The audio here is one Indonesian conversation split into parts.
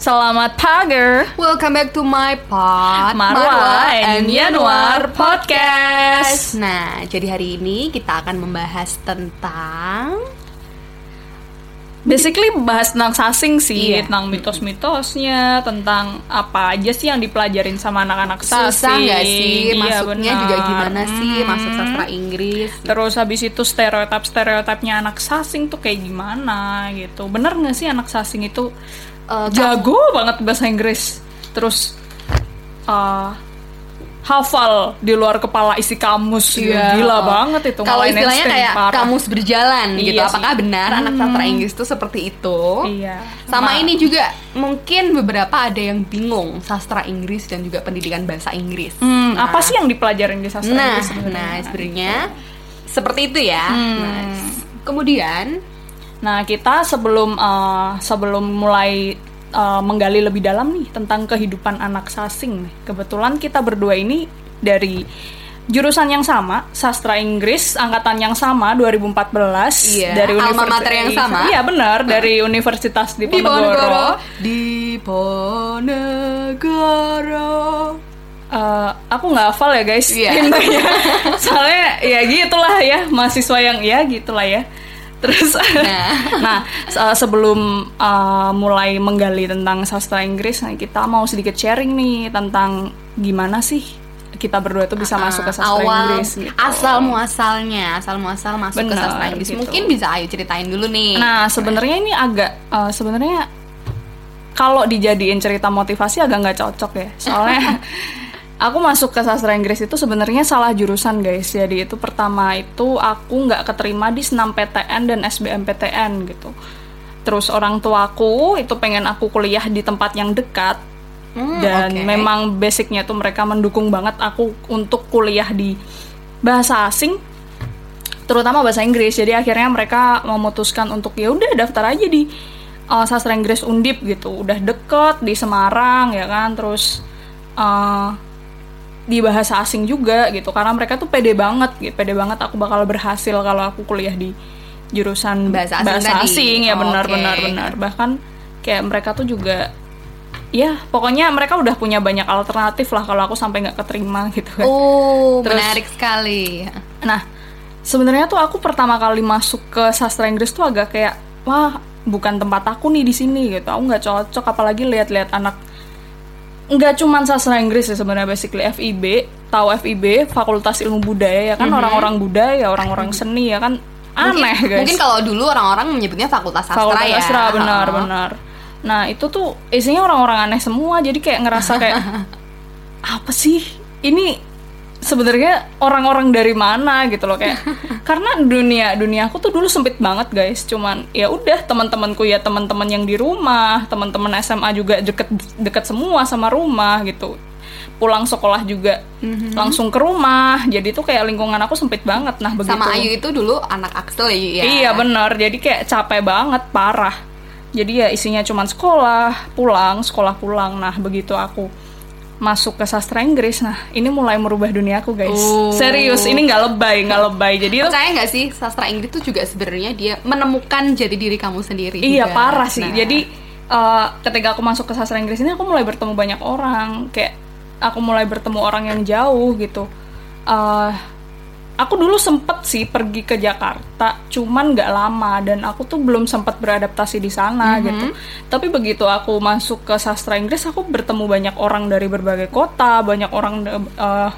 Selamat pager. Welcome back to my pod Marwa and Yanuar Podcast. Nah, jadi hari ini kita akan membahas tentang Basically bahas tentang sasing sih, Iya. tentang mitos-mitosnya, tentang apa aja sih yang dipelajarin sama anak-anak sasing. susah nggak sih Iya, masuknya benar. juga gimana sih Hmm. masuk sastra Inggris. Terus habis itu stereotip-stereotipnya anak sasing tuh kayak gimana gitu. Bener nggak sih anak sasing itu Eh, jago banget bahasa Inggris? Terus uh, hafal di luar kepala isi kamus gitu. Iya. Gila banget itu. Kalau istilahnya kayak parah. kamus berjalan gitu. Iya sih. Apakah benar anak sastra Inggris itu seperti itu? Iya. Sama Nah, ini juga mungkin beberapa ada yang bingung sastra Inggris dan juga pendidikan bahasa Inggris. Hmm, Nah, apa sih yang dipelajarin di sastra Nah, Inggris sebenarnya? nah sebenarnya seperti itu ya. Hmm. Nah, kemudian Nah, kita sebelum uh, sebelum mulai uh, menggali lebih dalam nih tentang kehidupan anak sasing, nih. kebetulan kita berdua ini dari jurusan yang sama, sastra Inggris, angkatan yang sama 2014 Iya, dari alma universitas mater yang sama. Iya, benar, dari Universitas di Diponegoro. di Ponegoro. Eh, aku nggak hafal ya guys Iya. intinya. soalnya ya gitulah ya mahasiswa yang ya gitulah ya terus Nah. nah se- sebelum uh, mulai menggali tentang sastra Inggris nah kita mau sedikit sharing nih tentang gimana sih kita berdua tuh bisa masuk ke sastra awal Inggris gitu. asal muasalnya asal muasal masuk ke Benar, sastra Inggris gitu. mungkin bisa ayo ceritain dulu nih Nah, sebenarnya ini agak uh, sebenarnya kalau dijadiin cerita motivasi agak nggak cocok ya. Soalnya aku masuk ke sastra Inggris itu sebenarnya salah jurusan guys. Jadi itu pertama itu aku nggak keterima di senam PTN dan SBMPTN gitu. Terus orang tuaku itu pengen aku kuliah di tempat yang dekat Hmm, dan oke. memang basicnya tuh mereka mendukung banget aku untuk kuliah di bahasa asing terutama bahasa Inggris jadi akhirnya mereka memutuskan untuk ya udah daftar aja di uh, sastra Inggris Undip gitu udah deket di Semarang ya kan terus uh, di bahasa asing juga gitu karena mereka tuh pede banget gitu pede banget aku bakal berhasil kalau aku kuliah di jurusan Bahasa asing tadi. asing, ya benar Oke. benar benar bahkan kayak mereka tuh juga ya pokoknya mereka udah punya banyak alternatif lah kalau aku sampai nggak keterima gitu kan oh Terus- menarik sekali Nah, sebenarnya tuh aku pertama kali masuk ke sastra Inggris tuh agak kayak wah bukan tempat aku nih di sini gitu. Aku nggak cocok apalagi lihat-lihat anak nggak cuman sastra Inggris ya sebenarnya basically FIB, tahu FIB Fakultas Ilmu Budaya ya kan orang-orang budaya, orang-orang seni ya kan aneh mungkin, guys. mungkin kalau dulu orang-orang menyebutnya fakultas sastra Fakultas ya sastra benar Oh. benar. Nah, itu tuh isinya orang-orang aneh semua jadi kayak ngerasa kayak apa sih? Ini sebenarnya orang-orang dari mana gitu loh kayak karena dunia dunia aku tuh dulu sempit banget guys. Cuman ya udah teman-temanku ya teman-teman yang di rumah teman-teman SMA juga deket deket semua sama rumah gitu. Pulang sekolah juga Mhm. langsung ke rumah. Jadi tuh kayak lingkungan aku sempit banget. Nah begitu. Sama Ayu itu dulu anak Axel ya, ya? Iya bener, jadi kayak capek banget, parah. Jadi ya isinya cuman sekolah, pulang, sekolah pulang. Nah begitu aku masuk ke sastra Inggris, nah ini mulai merubah dunia aku guys. Oh. Serius, ini nggak lebay, nggak lebay. Jadi percaya nggak sih sastra Inggris itu juga sebenarnya dia menemukan jati diri kamu sendiri iya juga. parah sih. Nah, Jadi eh, ketika aku masuk ke sastra Inggris ini aku mulai bertemu banyak orang, kayak aku mulai bertemu orang yang jauh gitu. Eh, aku dulu sempet sih pergi ke Jakarta, cuman nggak lama dan aku tuh belum sempat beradaptasi di sana gitu. Tapi begitu aku masuk ke sastra Inggris, aku bertemu banyak orang dari berbagai kota, banyak orang eh,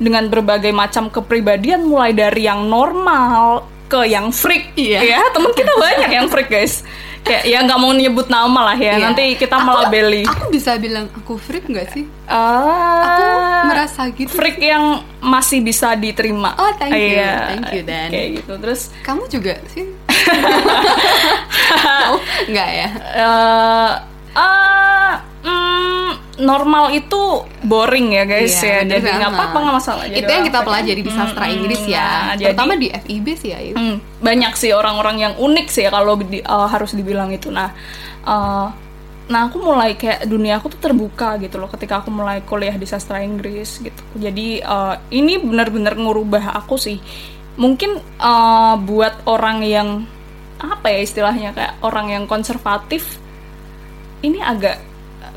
dengan berbagai macam kepribadian, mulai dari yang normal ke yang freak. Iya. Ya, temen kita banyak yang freak guys. Kayak ya nggak mau nyebut nama lah ya, Iya. nanti kita Aku- melabeli. aku bisa bilang aku freak nggak sih Ah, aku merasa gitu freak yang masih bisa diterima. Oh, thank you. Iya, Thank you, Dan. Kayak gitu. Terus kamu juga sih Kamu nggak ya eh ah, mm, normal itu boring ya guys Iya, ya. Jadi nggak apa-apa nggak masalah. Jadi itu yang kita pelajari di sastra Mm, Inggris mm, ya nah, terutama jadi, di FIB sih ya Yu. Hmm, banyak sih orang-orang yang unik sih ya kalau di- uh, harus dibilang itu. Nah, uh, nah aku mulai kayak dunia aku tuh terbuka gitu loh ketika aku mulai kuliah di sastra Inggris gitu. Jadi uh, ini benar-benar ngurubah aku sih. Mungkin uh, buat orang yang apa ya istilahnya kayak orang yang konservatif ini agak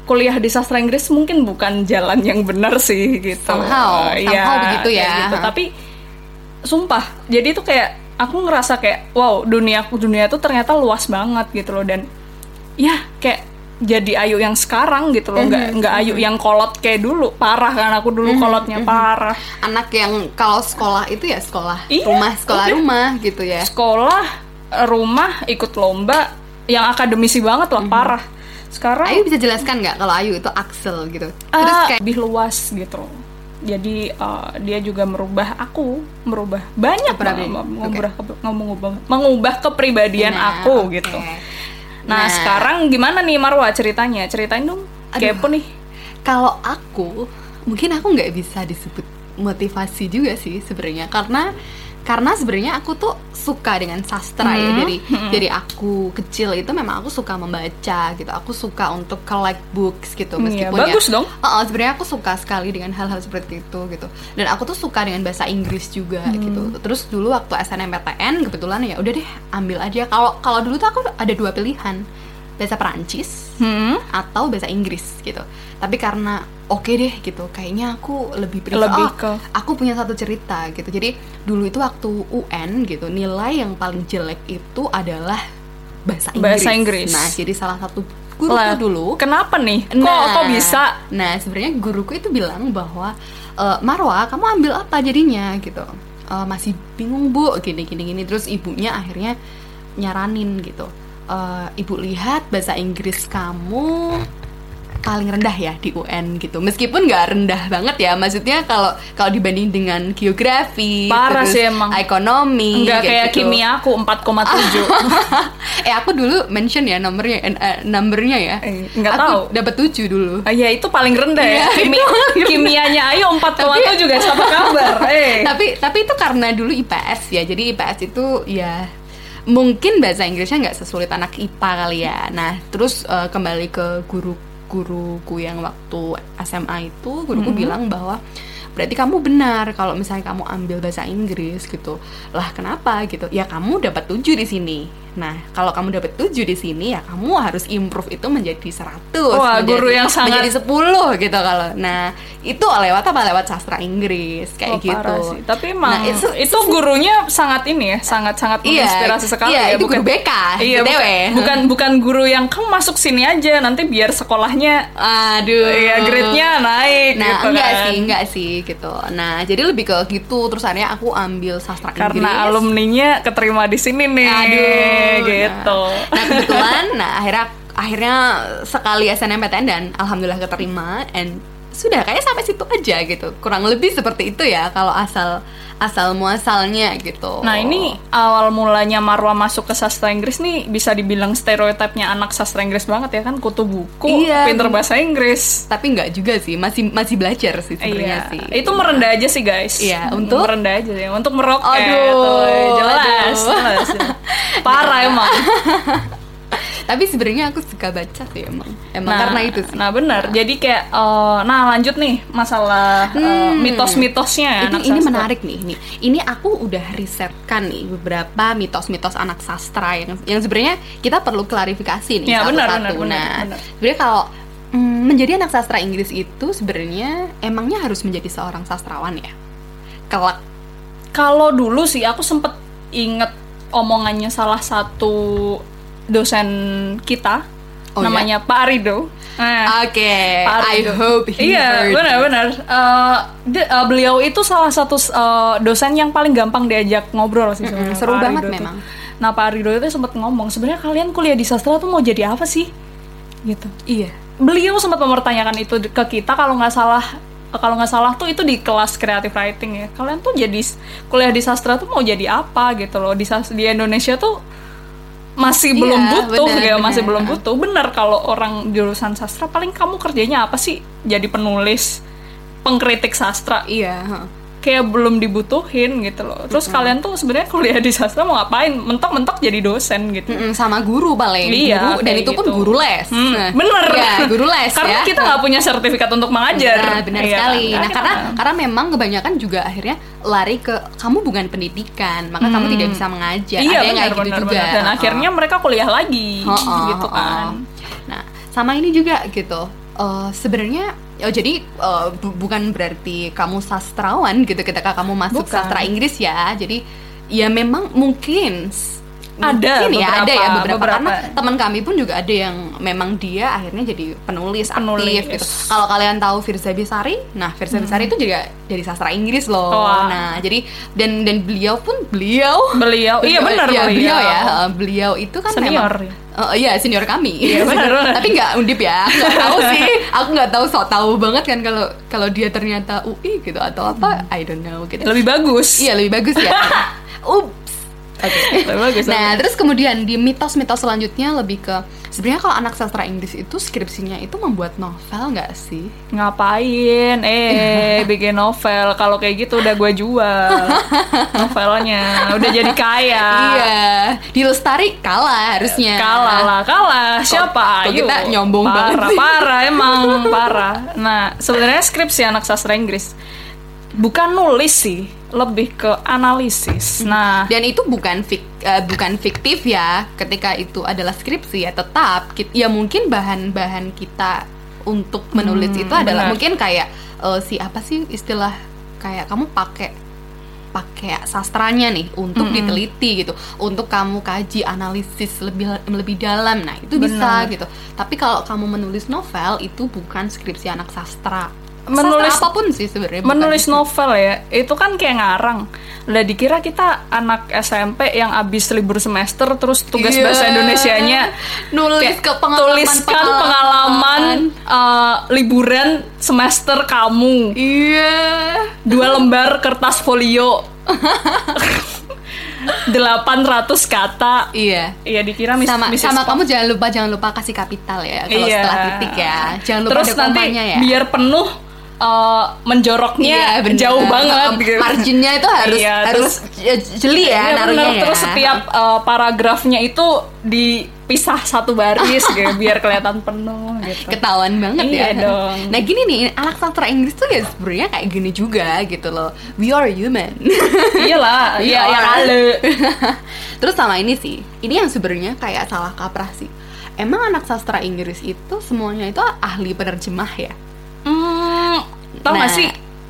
kuliah di sastra Inggris mungkin bukan jalan yang benar sih gitu. Somehow, Eh, somehow begitu kayak ya. gitu. Tapi sumpah, jadi itu kayak aku ngerasa kayak wow dunia dunia itu ternyata luas banget gitu loh dan ya kayak jadi Ayu yang sekarang gitu loh, Mhm. nggak nggak Ayu yang kolot kayak dulu. Parah kan aku dulu kolotnya parah. anak yang kalau sekolah itu ya sekolah Iya, rumah sekolah udah. rumah gitu ya Sekolah, rumah, ikut lomba yang akademisi banget loh, parah. Sekarang Ayu bisa jelaskan nggak kalau Ayu itu Axel gitu terus Ah, kayak lebih luas gitu. Jadi uh, dia juga merubah aku, merubah banyak mengubah, kep- mengubah, mengubah kepribadian Nah, aku oke. gitu. Nah, sekarang gimana nih Marwa ceritanya? Ceritain dong. Kepo nih. kalau aku mungkin aku nggak bisa disebut motivasi juga sih sebenarnya karena karena sebenarnya aku tuh suka dengan sastra ya Hmm, dari dari aku kecil itu memang aku suka membaca gitu. Aku suka untuk collect books gitu Iya, meskipun bagus ya dong. Uh-uh, sebenarnya aku suka sekali dengan hal-hal seperti itu gitu. Dan aku tuh suka dengan bahasa Inggris juga Hmm. gitu. Terus dulu waktu SNMPTN kebetulan ya udah deh ambil aja. Kalau kalau dulu tuh aku ada dua pilihan bahasa Perancis Hmm. atau bahasa Inggris gitu. Tapi karena oke deh gitu, kayaknya aku lebih prefer Lebih oh, ke- aku punya satu cerita gitu. Jadi dulu itu waktu UN gitu, nilai yang paling jelek itu adalah bahasa Inggris. Bahasa Inggris. Nah, jadi salah satu guru Lah, dulu Kenapa nih? Kok kok bisa? Nah, sebenarnya guruku itu bilang bahwa e, Marwa, kamu ambil apa jadinya gitu. E, masih bingung bu, gini gini gini. Terus ibunya akhirnya nyaranin gitu. E, Ibu lihat bahasa Inggris kamu paling rendah ya di UN gitu. Meskipun nggak rendah banget ya, maksudnya kalau kalau dibanding dengan geografi, Parah terus sih emang. ekonomi, Enggak kayak gitu. kimia aku 4,7. eh aku dulu mention ya nomornya, eh, eh, numbernya ya. Eh, nggak Aku tahu. Dapat 7 dulu. Ah, ya itu paling rendah ya. Kimi- itu paling rendah. kimianya Ayu 4,7 guys, apa kabar? Eh. tapi tapi itu karena dulu IPS ya jadi IPS itu ya mungkin bahasa Inggrisnya nggak sesulit anak IPA kali ya. Nah terus eh, kembali ke guru guruku yang waktu SMA itu guruku bilang bahwa berarti kamu benar kalau misalnya kamu ambil bahasa Inggris gitu. Lah kenapa gitu? Ya kamu dapat tujuh di sini nah kalau kamu dapat tujuh di sini ya kamu harus improve itu menjadi 100 Wah, menjadi, guru yang sangat- menjadi 10 gitu kalau nah itu lewat apa lewat sastra Inggris kayak Oh, parah gitu sih. Tapi emang Nah, itu- itu, gurunya sangat ini ya, sangat-sangat Iya, menginspirasi sekali iya, ya. itu guru BK, Iya, BTW. bukan, bukan bukan guru yang kamu masuk sini aja nanti biar sekolahnya Aduh. ya grade-nya naik Nah, gitu enggak kan. sih, enggak sih gitu. Nah, jadi lebih ke gitu. Terus akhirnya aku ambil sastra Karena Inggris. alumninya keterima di sini nih. Aduh, gitu. Nah, nah, kebetulan, nah akhirnya akhirnya sekali SNMPTN dan alhamdulillah keterima and sudah kayak sampai situ aja gitu. Kurang lebih seperti itu ya kalau asal asal muasalnya gitu. Nah ini awal mulanya Marwa masuk ke sastra Inggris nih bisa dibilang stereotipnya anak sastra Inggris banget ya kan kutu buku, Iya. pinter bahasa Inggris. tapi enggak juga sih, masih masih belajar sih Iya, sebenarnya sih. itu merendah aja sih guys. Iya, untuk? merendah aja sih, untuk meroket. Aduh, jelas, aduh. jelas. Parah emang. Tapi sebenarnya aku suka baca sih emang. Emang karena itu sih. Nah benar. Jadi kayak, eh, nah lanjut nih masalah eh, Hmm. mitos-mitosnya ya. ini, anak ini sastra. menarik nih nih ini aku udah risetkan nih beberapa mitos-mitos anak sastra yang yang sebenarnya kita perlu klarifikasi nih Ya, satu-satu. benar, benar, benar, nah benar. sebenarnya kalau mm, menjadi anak sastra Inggris itu sebenarnya emangnya harus menjadi seorang sastrawan ya kelak Kalau dulu sih aku sempet inget omongannya salah satu dosen kita, Oh, namanya Pak Arido. Nah, oke Pak I hope he iya, benar-benar. Eh, dia- eh, beliau itu salah satu eh, dosen yang paling gampang diajak ngobrol sih sebenarnya. seru Pak banget Arido tuh. memang. Nah, Pak Arido itu sempat ngomong, sebenarnya kalian kuliah di sastra tuh mau jadi apa sih? Gitu. iya Beliau sempat mempertanyakan itu ke kita kalau nggak salah kalau nggak salah tuh itu di kelas creative writing ya. Kalian tuh jadi kuliah di sastra tuh mau jadi apa gitu loh. Di di Indonesia tuh masih Iya, belum butuh benar, ya, masih benar. belum butuh. Bener kalau orang jurusan sastra paling kamu kerjanya apa sih? Jadi penulis, pengkritik sastra. iya heeh. Kayak belum dibutuhin gitu loh. Terus kalian tuh sebenarnya kuliah di sastra mau ngapain? Mentok-mentok jadi dosen gitu. Mm-mm, sama guru paling Iya, guru, dan itu pun gitu. guru les Hmm, Nah, bener. ya, guru les Karena ya kita nggak punya sertifikat untuk mengajar. Nah, benar Iya, sekali. kan? Nah, karena karena memang kebanyakan juga akhirnya lari ke kamu bukan pendidikan, maka kamu tidak bisa mengajar. iya Ada yang kayak benar, gitu benar, juga. benar. Dan Heeh. akhirnya mereka kuliah lagi Heeh, gitu heeh. kan. Nah, sama ini juga gitu. Eh, sebenarnya oh jadi eh, bu- bukan berarti kamu sastrawan gitu ketika kamu masuk Bukan. sastra Inggris ya. Jadi ya memang mungkin Ada mungkin ya ada ya beberapa, beberapa, karena teman kami pun juga ada yang memang dia akhirnya jadi penulis, Penulis. aktif gitu. Kalau kalian tahu Firza Besari, nah Firza Besari itu juga dari sastra Inggris loh. Hmm. Wah. Nah, jadi dan dan beliau pun beliau beliau iya benar ya, beliau. beliau ya eh, beliau itu kan Senior. memang Eh, iya senior kami Iya, benar, benar. tapi nggak undip ya nggak tahu sih aku nggak tahu sok tahu banget kan kalau kalau dia ternyata UI gitu atau apa I don't know gitu lebih bagus iya lebih bagus ya ups Lebih bagus Nah, terus kemudian di mitos-mitos selanjutnya lebih ke sebenarnya kalau anak sastra Inggris itu skripsinya itu membuat novel nggak sih? ngapain? Eh bikin novel. Kalau kayak gitu udah gue jual novelnya. Udah jadi kaya. Iya, di Lestari kalah harusnya. kalah lah kalah. Siapa? kok kita nyombong parah, banget sih. parah emang. Parah. Nah sebenarnya skripsi anak sastra Inggris bukan nulis sih lebih ke analisis nah Dan itu bukan fik, eh, bukan fiktif ya, ketika itu adalah skripsi ya tetap kit- ya mungkin bahan-bahan kita untuk menulis itu adalah benar. mungkin kayak eh, si apa sih istilah kayak kamu pakai pakai sastranya nih untuk diteliti gitu, untuk kamu kaji analisis lebih lebih dalam. Nah, itu bisa Benar. gitu. Tapi kalau kamu menulis novel itu bukan skripsi anak sastra. Menulis- sastra apa pun sih sebenarnya. bukan menulis novel ya itu kan kayak ngarang lah dikira kita anak SMP yang abis libur semester terus tugas Iya. bahasa Indonesianya nulis kayak ke pengalaman tuliskan pengalaman eh, liburan semester kamu Iya. dua lembar kertas folio 800 kata Iya. Iya dikira mis sama Mrs. sama Pop. kamu jangan lupa jangan lupa kasih kapital ya kalau Iya. setelah titik ya. Jangan lupa Terus ada nanti ya. biar penuh eh, menjoroknya Iya, bener. jauh banget gitu. Marginnya itu harus Iya, harus jeli ya Iya, naruhnya bener. ya. Terus setiap uh, paragrafnya itu dipisah satu baris gitu biar kelihatan penuh gitu. ketahuan banget Iya ya. dong. Nah gini nih anak sastra Inggris tuh ya sebenarnya kayak gini juga gitu loh. We are human. Iyalah, iya ya kali. Terus sama ini sih, ini yang sebenarnya kayak salah kaprah sih. Emang anak sastra Inggris itu semuanya itu ahli penerjemah ya? Tau Nah, gak sih?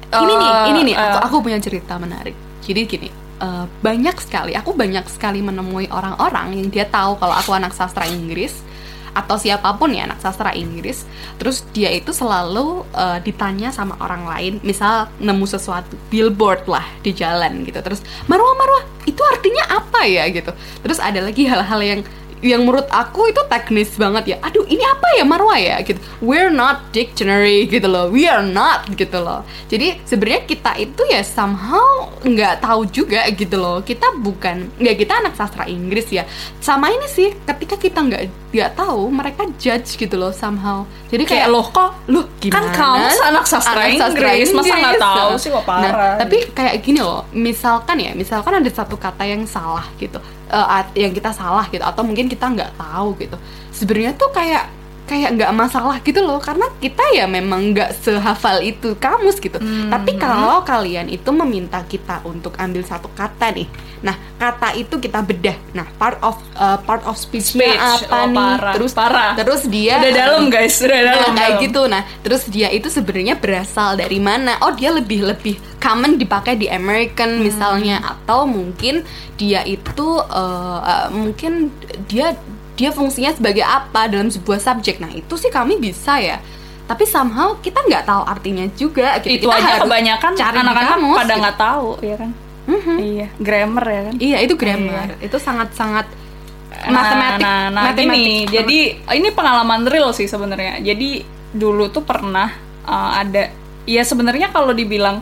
ini nih, eh, ini nih, aku, eh, aku punya cerita menarik. Jadi gini, eh, banyak sekali, aku banyak sekali menemui orang-orang yang dia tahu kalau aku anak sastra Inggris atau siapa pun ya anak sastra Inggris, terus dia itu selalu eh, ditanya sama orang lain, misal nemu sesuatu billboard lah di jalan gitu, terus Marwah Marwah itu artinya apa ya? gitu, terus ada lagi hal-hal yang yang menurut aku itu teknis banget ya. Aduh, ini apa ya Marwa ya gitu. We're not dictionary gitu loh. We are not gitu loh. Jadi sebenarnya kita itu ya somehow nggak tahu juga gitu loh. Kita bukan ya kita anak sastra Inggris ya. Sama ini sih ketika kita nggak nggak tahu mereka judge gitu loh somehow. Jadi kayak kayak loh kok Loh, kan gimana? kamu anak sastra Inggris, masa nggak tahu sih kok parah. Nah, tapi kayak gini loh, misalkan ya, misalkan ada satu kata yang salah gitu, at- yang kita salah gitu, atau mungkin kita nggak tahu gitu. Sebenarnya tuh kayak kayak nggak masalah gitu loh, karena kita ya memang nggak sehafal itu kamus gitu. Hmm. Tapi kalau kalian itu meminta kita untuk ambil satu kata nih, nah kata itu kita bedah. Nah part of eh, part of speech-nya Speech, apa oh, nih? parah, Terus parah. terus dia udah dalam guys, udah dalam. Nah, kayak dalam. gitu. Nah, terus dia itu sebenarnya berasal dari mana? Oh, dia lebih lebih common dipakai di American misalnya atau mungkin dia itu eh, eh, mungkin dia dia fungsinya sebagai apa dalam sebuah subjek. Nah, itu sih kami bisa ya. Tapi somehow kita nggak tahu artinya juga gitu. Itu Kita aja harus kebanyakan cari anak-anak kamus, pada gitu. nggak tahu ya kan. Iya, grammar ya kan. Iya, itu grammar. Itu sangat-sangat Nah, matematik. Nah, nah, matematik gini, banget. jadi ini pengalaman real sih sebenarnya. Jadi dulu tuh pernah uh, ada, ya sebenarnya kalau dibilang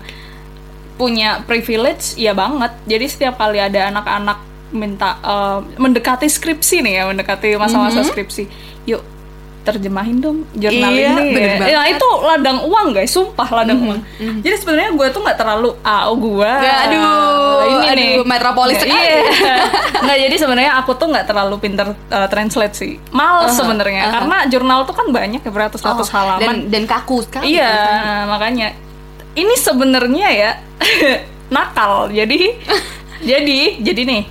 punya privilege, ya banget. Jadi setiap kali ada anak-anak minta uh, mendekati skripsi nih ya, mendekati masa-masa skripsi, yuk terjemahin dong jurnal Iya, ini. bener banget. Ya itu ladang uang guys, sumpah ladang uang. Jadi sebenarnya gue tuh nggak terlalu ah gue. Aduh, aduh, metropolis sekali. Iya. nggak jadi sebenarnya aku tuh nggak terlalu pinter uh, translate sih. Males Uh-huh, sebenarnya uh-huh. karena jurnal tuh kan banyak ya beratus-ratus Oh, halaman. dan dan kaku sekali. iya, makanya ini sebenarnya ya nakal. Jadi jadi jadi nih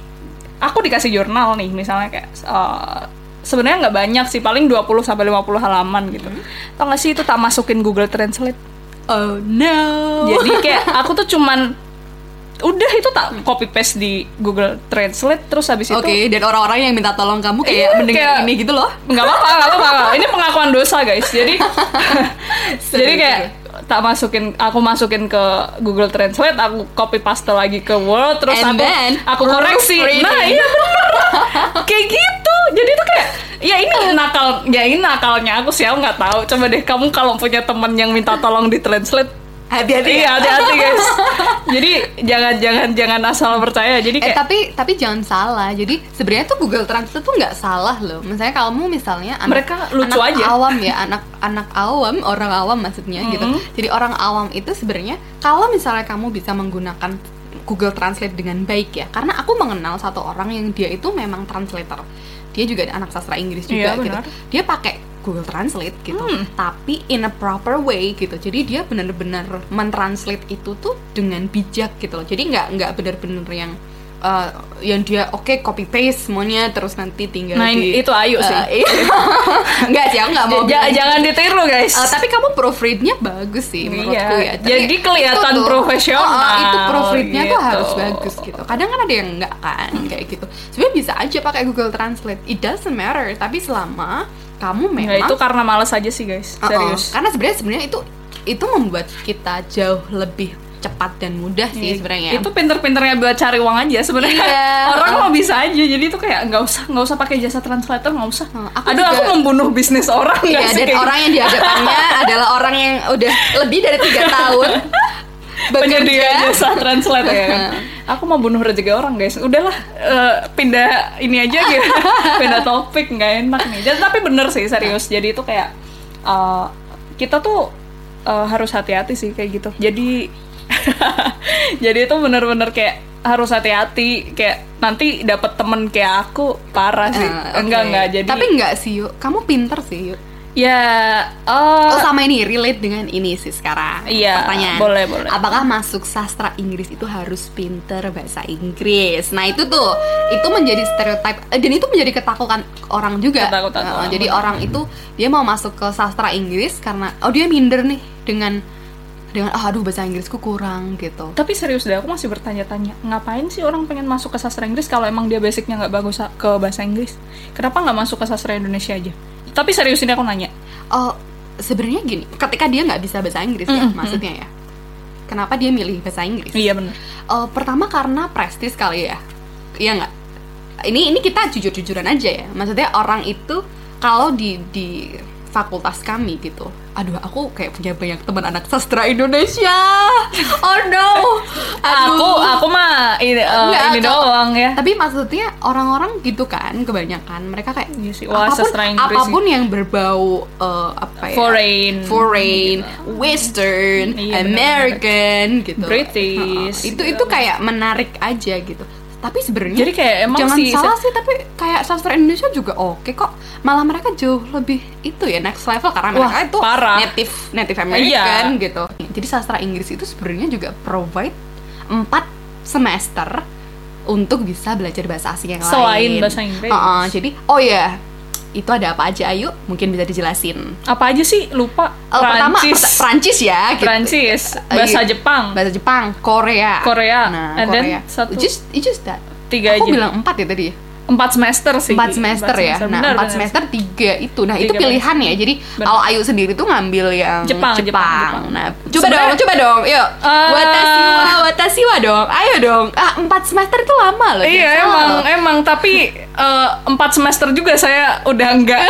aku dikasih jurnal nih misalnya kayak uh, sebenarnya nggak banyak sih paling 20 sampai 50 halaman gitu. Tau gak sih itu tak masukin Google Translate? Oh no. jadi kayak aku tuh cuman udah itu tak copy paste di Google Translate terus habis itu Oke, dan orang-orang yang minta tolong kamu kayak Iya, mendengar kayak- ini gitu loh. nggak apa-apa nggak apa-apa ini pengakuan dosa guys. Jadi jadi kayak tak masukin aku masukin ke Google Translate aku copy paste lagi ke Word terus And aku then aku koreksi. Nah iya bener. Kayak gitu. Jadi tuh kayak ya ini nakal ya ini nakalnya. Aku sih aku nggak tahu. Coba deh kamu kalau punya teman yang minta tolong di translate Hati-hati iya ya. hati-hati guys jadi jangan jangan jangan asal percaya jadi Eh kayak tapi tapi jangan salah. Jadi sebenarnya tuh Google Translate tuh nggak salah loh. Misalnya kamu misalnya anak, Mereka lucu anak aja. awam ya, anak anak awam, orang awam maksudnya gitu. Jadi orang awam itu sebenarnya kalau misalnya kamu bisa menggunakan Google Translate dengan baik ya. Karena aku mengenal satu orang yang dia itu memang translator. Dia juga anak sastra Inggris juga Iya, gitu. Dia pakai Google Translate gitu. Tapi in a proper way gitu. Jadi dia benar-benar mentranslate itu tuh dengan bijak gitu loh. Jadi nggak nggak benar-benar yang uh, yang dia oke copy paste semuanya terus nanti tinggal Nah, di itu Ayu sih. Uh, iya. nggak sih aku nggak mau bilang jangan ditiru guys Uh, tapi kamu proofreadnya bagus sih menurutku Iya, ya. Tapi jadi kelihatan itu tuh, profesional, uh, uh, itu proofreadnya tuh gitu. harus bagus gitu. Kadang kan ada yang enggak kan kayak gitu. Sebenarnya bisa aja pakai Google Translate. It doesn't matter. Tapi selama kamu memang Nggak, itu karena males aja sih guys Uh-uh. serius Karena sebenarnya sebenarnya itu itu membuat kita jauh lebih cepat dan mudah sih Iya. sebenarnya. itu pinter-pinternya buat cari uang aja sebenarnya Iya. orang mau bisa aja jadi itu kayak nggak usah nggak usah pakai jasa translator nggak usah aku aduh juga- aku membunuh bisnis orang sih dan orang yang di hadapannya adalah orang yang udah lebih dari tiga tahun penyedia jasa translate ya. Kan aku mau bunuh rezeki orang guys. Udahlah eh, pindah ini aja gitu. Pindah topik nggak enak nih. Jadi tapi bener sih serius. Jadi itu kayak eh, kita tuh eh, harus hati-hati sih kayak gitu. Jadi jadi itu bener-bener kayak harus hati-hati. Kayak nanti dapat temen kayak aku parah sih. Eh, enggak oke. enggak. Jadi Tapi enggak sih, yuk. Kamu pinter sih, yuk. Ya eh, Oh sama ini relate dengan ini sih sekarang. Iya, Pertanyaan. boleh, boleh. Apakah masuk sastra Inggris itu harus pinter bahasa Inggris? Nah itu tuh itu menjadi stereotype eh, dan itu menjadi ketakutan orang juga. Ketakutan Eh, orang, jadi orang itu dia mau masuk ke sastra Inggris karena oh dia minder nih dengan dengan ah, aduh bahasa Inggrisku kurang gitu. Tapi serius deh, aku masih bertanya-tanya, ngapain sih orang pengen masuk ke sastra Inggris kalau emang dia basicnya nggak bagus ke bahasa Inggris? Kenapa nggak masuk ke sastra Indonesia aja? Tapi serius ini aku nanya. Oh sebenarnya gini, ketika dia nggak bisa bahasa Inggris ya Mm-mm, maksudnya ya. Kenapa dia milih bahasa Inggris? Iya bener. Eh, pertama karena prestis kali ya iya nggak ini ini kita jujur-jujuran aja ya maksudnya orang itu kalau di di fakultas kami gitu aduh aku kayak punya banyak teman anak sastra Indonesia oh no Aku aku mah ini, eh, Nggak, ini doang ya. tapi maksudnya orang-orang gitu kan kebanyakan mereka kayak Iya sih, wah, apa pun, sastra Inggris apa pun yang berbau eh, apa ya Foreign. foreign western Iya. American gitu British, Heeh. itu gitu. itu kayak menarik aja gitu tapi sebenarnya Jadi kayak emang jangan sih- salah sih tapi kayak sastra Indonesia juga oke kok malah mereka jauh lebih itu ya next level karena Wah, mereka itu parah. native native American Iya. gitu jadi sastra Inggris itu sebenarnya juga provide 4 semester untuk bisa belajar bahasa asing yang Selain lain bahasa Inggris. Heeh, jadi oh ya itu ada apa aja ayo mungkin bisa dijelasin Apa aja sih? Lupa. Oh, pertama Prancis. peta- Prancis ya gitu. Prancis. Eh, Bahasa iya. Jepang. bahasa Jepang Korea Korea. nah And then Korea satu- just it's just that Tiga aku aja. bilang empat ya tadi Empat semester sih. empat semester ya? nah empat semester tiga itu. Nah itu pilihan ya. Jadi Benar. kalau Ayu sendiri tuh ngambil yang Jepang, Jepang, Jepang. nah coba dong coba dong. Yuk Eh, watasiwa watasiwa dong. Ayo dong. Ah empat semester itu lama loh Iya emang emang. Tapi eh, empat semester juga saya udah enggak.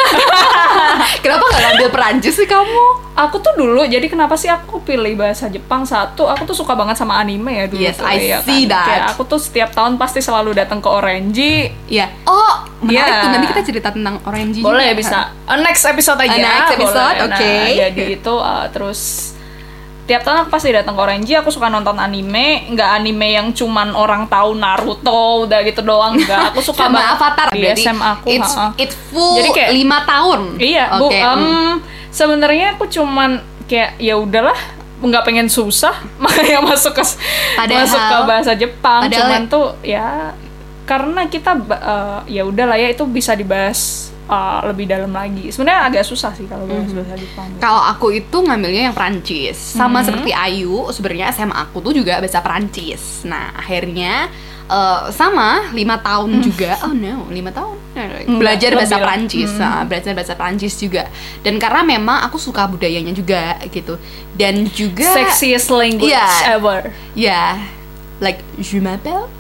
kenapa nggak ngambil Perancis sih kamu? Aku tuh dulu jadi kenapa sih aku pilih bahasa Jepang? Satu aku tuh suka banget sama anime ya dulu Yes, tuh, I ya see that. Kayak aku tuh setiap tahun pasti selalu datang ke Orange. Ya oh menarik Iya. tuh nanti kita cerita tentang Orange boleh juga. bisa next episode aja next episode, boleh. oke. nah, jadi itu eh, terus tiap tahun aku pasti datang ke Orange aku suka nonton anime nggak anime yang cuman orang tahu Naruto udah gitu doang enggak aku suka sama Avatar di berarti SMA aku it's, it's full Jadi kayak- lima tahun Iya, Bu. Oke, em, mm. sebenarnya aku cuman kayak ya udahlah nggak pengen susah makanya masuk ke Padahal- masuk ke bahasa Jepang padahal- cuman tuh ya karena kita eh, ya udahlah ya itu bisa dibahas uh, lebih dalam lagi. Sebenarnya agak susah sih kalau bahas Mhm. bahasa Jepang. Kalau aku itu ngambilnya yang Perancis, sama Hmm. seperti Ayu, sebenarnya SMA aku tuh juga bahasa Perancis. Nah akhirnya eh, sama lima tahun juga, oh no lima tahun Hmm. Belajar bahasa lebih lah. Perancis, Hmm. nah, belajar bahasa Perancis juga. Dan karena memang aku suka budayanya juga gitu, dan juga Sexiest language Iya. ever. ya like je m'appelle,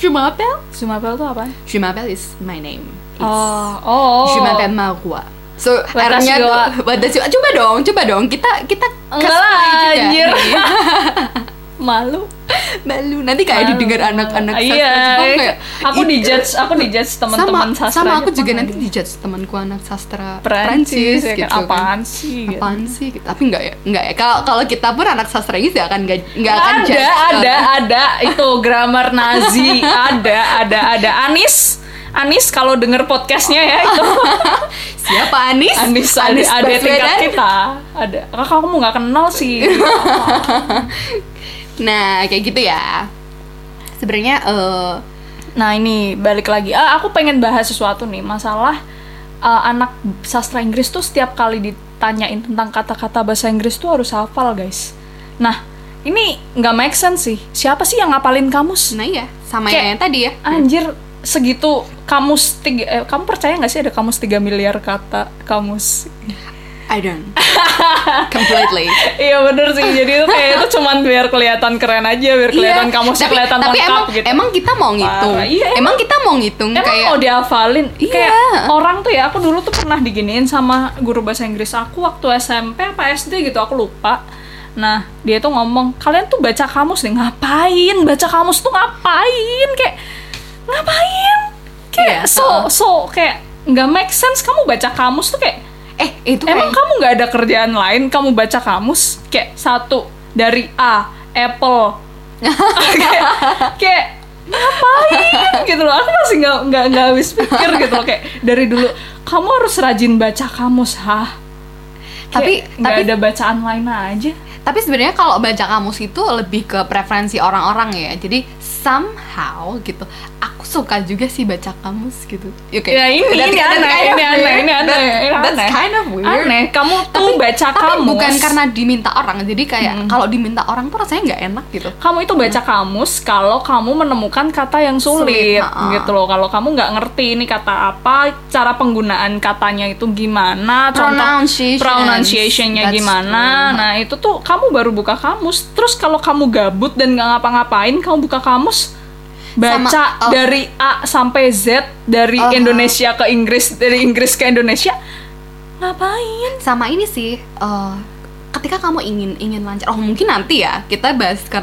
je m'appelle, Sumapel tuh apa? je m'appelle is my name. It's- Oh, oh. Je m'appelle Marwa. So, R-nya tuh- Coba dong, coba dong. Kita kita Enggak lah, anjir. Iya. Malu. Malu. Nanti kayak Malu. didengar anak-anak sastra Iya. Jepang kayak Aku "Ih, dijudge, aku dijudge teman-teman sastra sama aku Jepang juga nanti lagi. dijudge temanku anak sastra Perancis, ya kan? gitu kan. apaan sih? gitu. Apaan sih? Gitu. Tapi enggak ya, enggak ya. Kalau kalau kita pun anak sastra Inggris ya akan enggak enggak akan ada, judge ada, orang. ada itu grammar Nazi, ada, ada, ada. Anis, Anis kalau denger podcastnya ya itu. Siapa Anis? Anis, ada, ada tingkat kita. Ada. Kakak kamu nggak kenal sih. Nah, kayak gitu ya. Sebenarnya eh Nah ini balik lagi. Ah, aku pengen bahas sesuatu nih masalah uh, anak sastra Inggris tuh setiap kali ditanyain tentang kata-kata bahasa Inggris tuh harus hafal guys. Nah ini nggak make sense sih. Siapa sih yang ngapalin kamus? nah iya, sama Kayak- yang tadi ya. Anjir segitu kamus tiga, eh, kamu percaya nggak sih ada kamus 3 miliar kata kamus? I don't. Completely. iya bener sih. Jadi itu kayak itu cuman biar kelihatan keren aja, biar kelihatan kamusnya Iya, tapi, kelihatan tapi lengkap emang, gitu. emang kita mau ngitung. Parah. Iya, emang. emang kita mau ngitung Emang kayak mau dihafalin? Iya. Kayak orang tuh ya, aku dulu tuh pernah diginiin sama guru bahasa Inggris aku waktu SMP apa SD gitu, aku lupa. Nah, dia tuh ngomong, kalian tuh baca kamus nih, ngapain? Baca kamus tuh ngapain? Kayak, ngapain? Kayak Iya, so, heeh. so, kayak nggak make sense kamu baca kamus tuh kayak, eh itu emang kayak kamu nggak ada kerjaan lain, kamu baca kamus? Kayak satu, dari A, apple. kayak, kayak ngapain gitu loh aku masih nggak nggak nggak habis pikir gitu loh kayak dari dulu kamu harus rajin baca kamus hah Tapi- nggak ada bacaan lain aja tapi sebenarnya kalau baca kamus itu lebih ke preferensi orang-orang ya. Jadi somehow gitu. Suka juga sih baca kamus gitu. Ya, kayak- ya ini that's- ini that's aneh kind of ini aneh ini aneh ini That's aneh. kind of weird. aneh kamu tuh baca tapi kamus bukan karena diminta orang. Jadi kayak kalau diminta orang tuh rasanya nggak enak gitu. kamu itu baca kamus kalau kamu menemukan kata yang sulit, Sulit, ha-ha. gitu loh. Kalau kamu nggak ngerti ini kata apa, cara penggunaan katanya itu gimana, contoh Pronunciation. pronunciation-nya That's gimana. true. Nah, itu tuh kamu baru buka kamus. Terus kalau kamu gabut dan nggak ngapa-ngapain, kamu buka kamus baca Sama, oh. dari A sampai Z, dari Uh-huh. Indonesia ke Inggris, dari Inggris ke Indonesia. Ngapain? Sama ini sih. eh, ketika kamu ingin ingin lancar. Oh mungkin nanti ya kita bahas karena